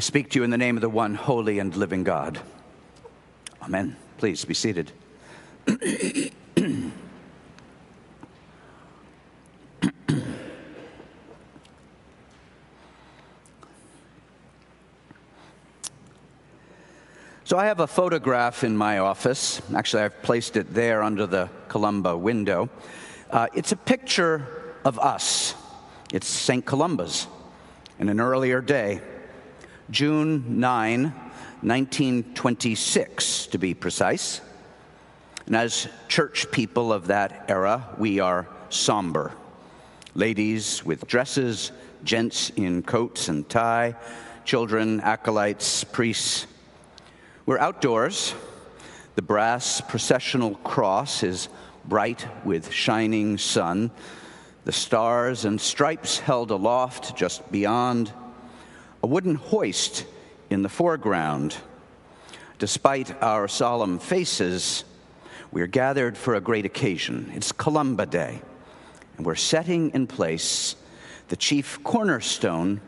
I speak to you in the name of the one holy and living God. Amen. Please be seated. So I have a photograph in my office. Actually, I've placed it there under the Columba window. Uh, it's a picture of us. It's St. Columba's in an earlier day, June 9, 1926, to be precise. And as church people of that era, we are somber. Ladies with dresses, gents in coats and tie, children, acolytes, priests we're outdoors. The brass processional cross is bright with shining sun. The stars and stripes held aloft just beyond. A wooden hoist in the foreground. Despite our solemn faces, we are gathered for a great occasion. It's Columba Day, and we're setting in place the chief cornerstone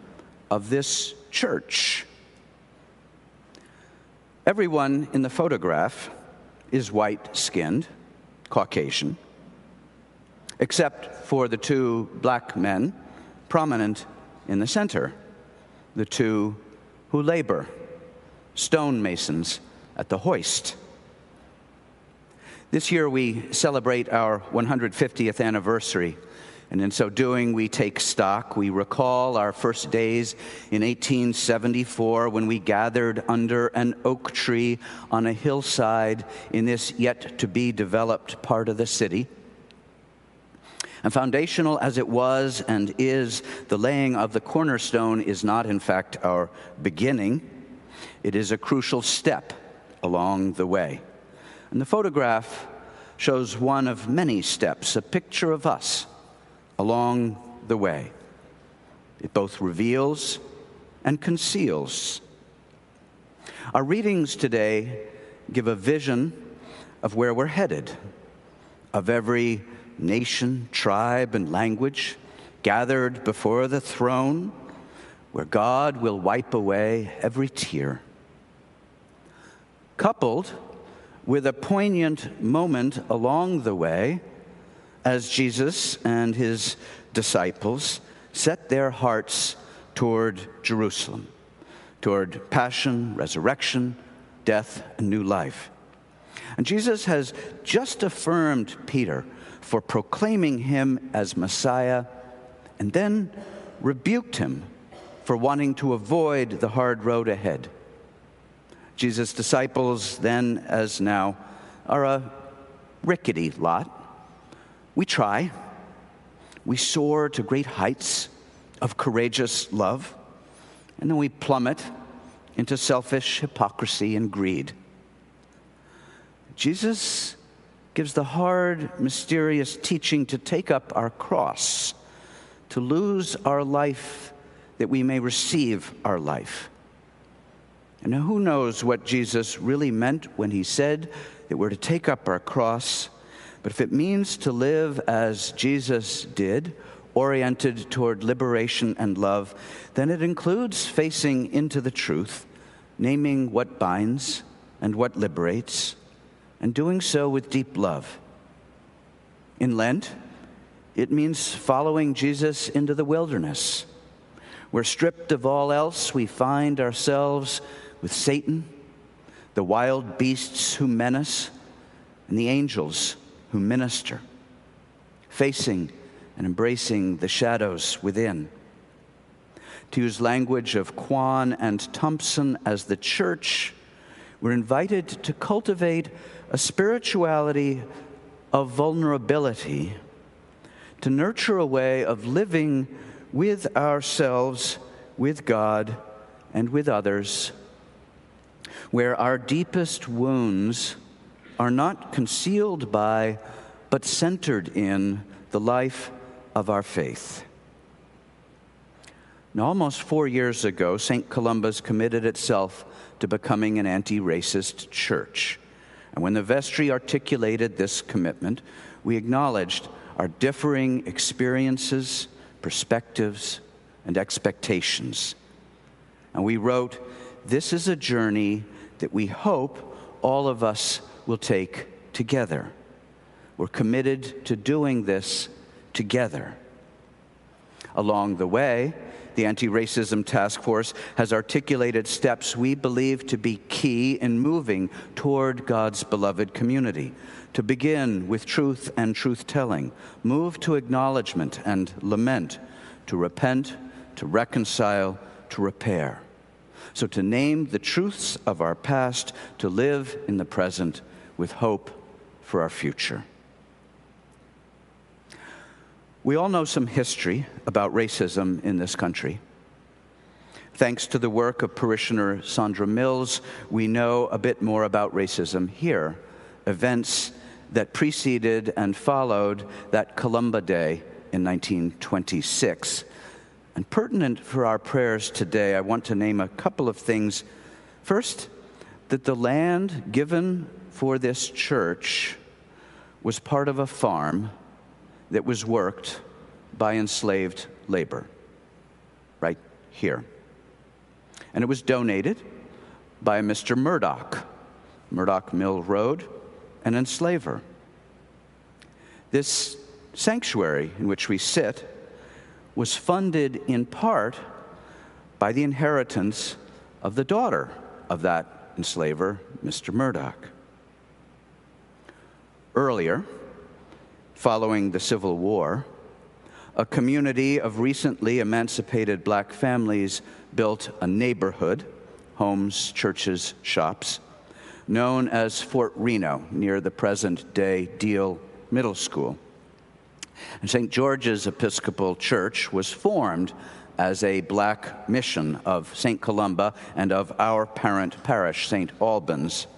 of this church. Everyone in the photograph is white skinned, Caucasian, except for the two black men prominent in the center, the two who labor, stonemasons at the hoist. This year we celebrate our 150th anniversary and in so doing, we take stock. We recall our first days in 1874 when we gathered under an oak tree on a hillside in this yet to be developed part of the city. And foundational as it was and is, the laying of the cornerstone is not, in fact, our beginning. It is a crucial step along the way. And the photograph shows one of many steps, a picture of us along the way. It both reveals and conceals. Our readings today give a vision of where we're headed, of every nation, tribe, and language gathered before the throne, where God will wipe away every tear. Coupled with a poignant moment along the way as Jesus and his disciples set their hearts toward Jerusalem, toward passion, resurrection, death, and new life. And Jesus has just affirmed Peter for proclaiming him as Messiah and then rebuked him for wanting to avoid the hard road ahead. Jesus' disciples, then as now, are a rickety lot we try. We soar to great heights of courageous love, and then we plummet into selfish hypocrisy and greed. Jesus gives the hard, mysterious teaching to take up our cross, to lose our life that we may receive our life. And who knows what Jesus really meant when he said that we're to take up our cross but if it means to live as Jesus did, oriented toward liberation and love, then it includes facing into the truth, naming what binds and what liberates, and doing so with deep love. In Lent, it means following Jesus into the wilderness, where stripped of all else, we find ourselves with Satan, the wild beasts who menace, and the angels who minister, facing and embracing the shadows within. To use language of Kwan and Thompson as the church, we're invited to cultivate a spirituality of vulnerability, to nurture a way of living with ourselves, with God, and with others, where our deepest wounds are not concealed by, but centered in the life of our faith. Now, almost four years ago, St. Columba's committed itself to becoming an anti racist church. And when the vestry articulated this commitment, we acknowledged our differing experiences, perspectives, and expectations. And we wrote, This is a journey that we hope all of us will take together. We're committed to doing this together. Along the way, the Anti Racism Task Force has articulated steps we believe to be key in moving toward God's beloved community. To begin with truth and truth telling, move to acknowledgement and lament, to repent, to reconcile, to repair. So, to name the truths of our past, to live in the present with hope for our future. We all know some history about racism in this country. Thanks to the work of parishioner Sandra Mills, we know a bit more about racism here, events that preceded and followed that Columba Day in 1926. And pertinent for our prayers today, I want to name a couple of things. First, that the land given for this church was part of a farm that was worked by enslaved labor, right here. And it was donated by Mr. Murdock, Murdock Mill Road, an enslaver. This sanctuary in which we sit was funded in part by the inheritance of the daughter of that enslaver, Mr. Murdock. Earlier, following the Civil War, a community of recently emancipated black families built a neighborhood, homes, churches, shops, known as Fort Reno, near the present day Deal Middle School. And St. George's Episcopal Church was formed as a black mission of St. Columba and of our parent parish, St. Albans.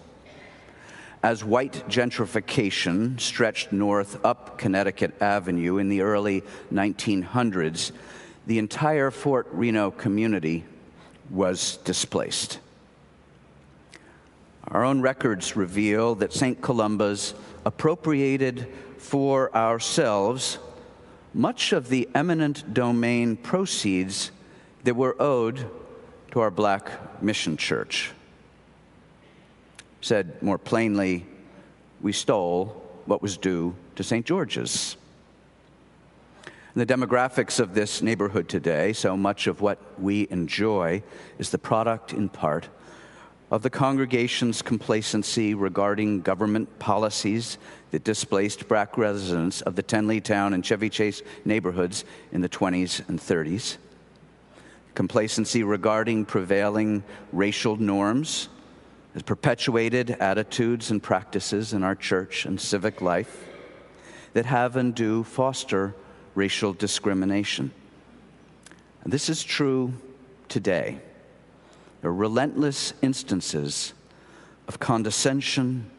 As white gentrification stretched north up Connecticut Avenue in the early 1900s, the entire Fort Reno community was displaced. Our own records reveal that St. Columba's appropriated for ourselves much of the eminent domain proceeds that were owed to our black mission church. Said more plainly, we stole what was due to St. George's. The demographics of this neighborhood today, so much of what we enjoy, is the product in part of the congregation's complacency regarding government policies that displaced black residents of the Tenleytown and Chevy Chase neighborhoods in the 20s and 30s. Complacency regarding prevailing racial norms has perpetuated attitudes and practices in our church and civic life that have and do foster racial discrimination. And this is true today. There are relentless instances of condescension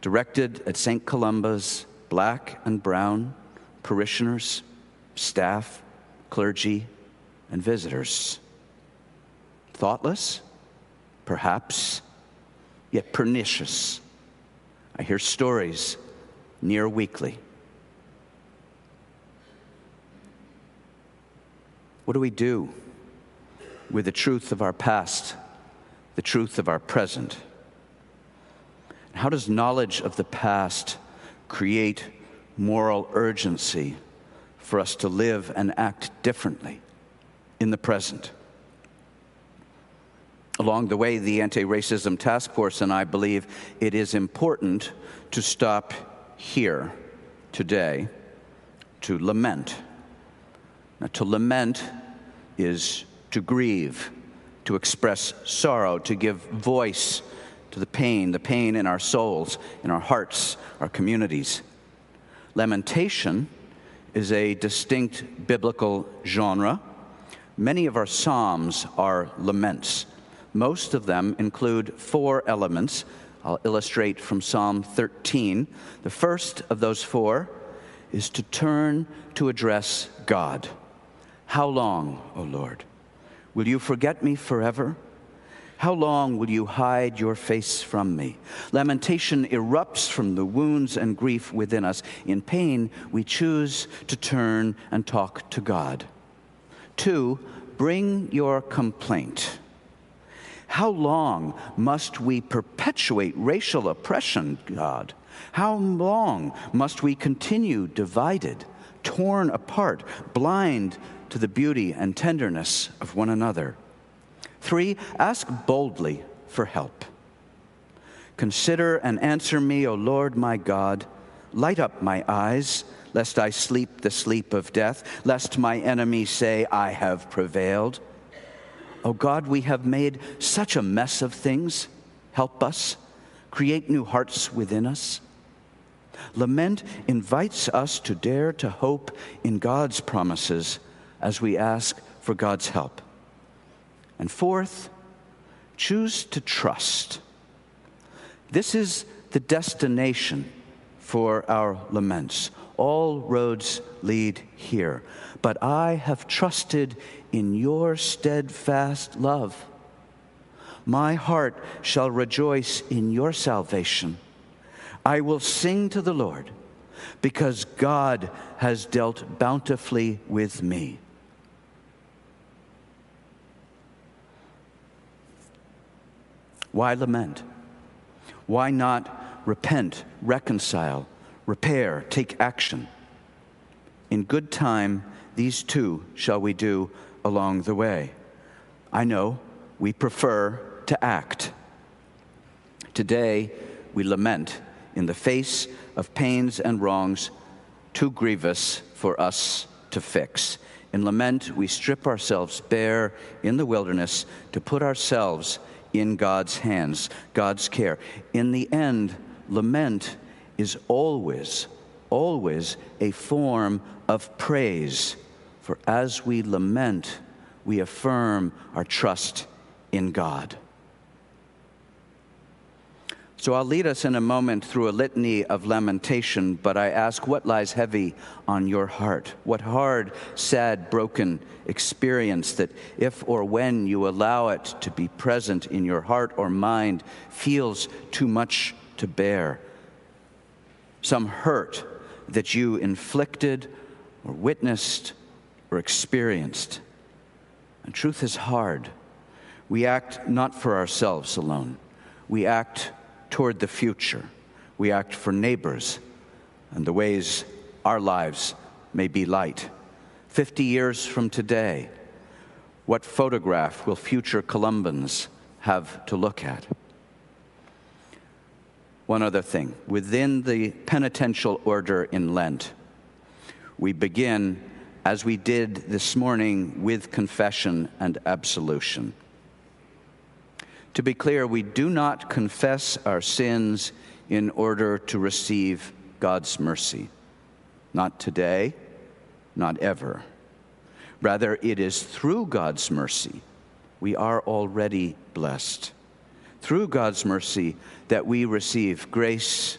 directed at St. Columba's black and brown parishioners, staff, clergy, and visitors. Thoughtless, perhaps, yet pernicious. I hear stories near weekly. What do we do? with the truth of our past, the truth of our present. How does knowledge of the past create moral urgency for us to live and act differently in the present? Along the way, the Anti Racism Task Force and I believe it is important to stop here today to lament. Now, to lament is to grieve, to express sorrow, to give voice to the pain, the pain in our souls, in our hearts, our communities. Lamentation is a distinct biblical genre. Many of our Psalms are laments. Most of them include four elements. I'll illustrate from Psalm 13. The first of those four is to turn to address God. How long, O Lord? Will you forget me forever? How long will you hide your face from me? Lamentation erupts from the wounds and grief within us. In pain, we choose to turn and talk to God. Two, bring your complaint. How long must we perpetuate racial oppression, God? How long must we continue divided, torn apart, blind to the beauty and tenderness of one another? Three, ask boldly for help. Consider and answer me, O Lord my God. Light up my eyes, lest I sleep the sleep of death, lest my enemies say, I have prevailed. O God, we have made such a mess of things. Help us. Create new hearts within us. Lament invites us to dare to hope in God's promises as we ask for God's help. And fourth, choose to trust. This is the destination for our laments. All roads lead here. But I have trusted in your steadfast love. My heart shall rejoice in your salvation. I will sing to the Lord because God has dealt bountifully with me. Why lament? Why not repent, reconcile, repair, take action? In good time, these two shall we do along the way. I know we prefer to act. Today, we lament in the face of pains and wrongs too grievous for us to fix. In lament, we strip ourselves bare in the wilderness to put ourselves in God's hands, God's care. In the end, lament is always, always a form of praise. For as we lament, we affirm our trust in God. So I'll lead us in a moment through a litany of lamentation, but I ask what lies heavy on your heart? What hard, sad, broken experience that if or when you allow it to be present in your heart or mind feels too much to bear? Some hurt that you inflicted or witnessed or experienced. And truth is hard. We act not for ourselves alone. We act toward the future. We act for neighbors and the ways our lives may be light. 50 years from today, what photograph will future Columbans have to look at? One other thing within the penitential order in Lent, we begin as we did this morning with confession and absolution. To be clear, we do not confess our sins in order to receive God's mercy. Not today, not ever. Rather, it is through God's mercy we are already blessed. Through God's mercy that we receive grace,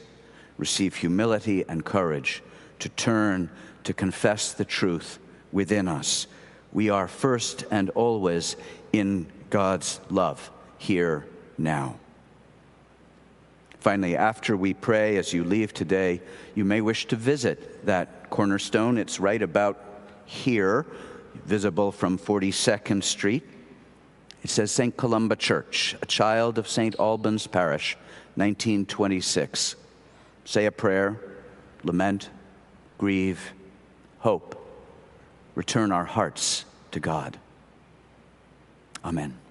receive humility and courage to turn to confess the truth within us. We are first and always in God's love here now. Finally, after we pray, as you leave today, you may wish to visit that cornerstone. It's right about here, visible from 42nd Street. It says St. Columba Church, a child of St. Albans Parish, 1926. Say a prayer, lament, grieve, hope. Return our hearts to God. Amen.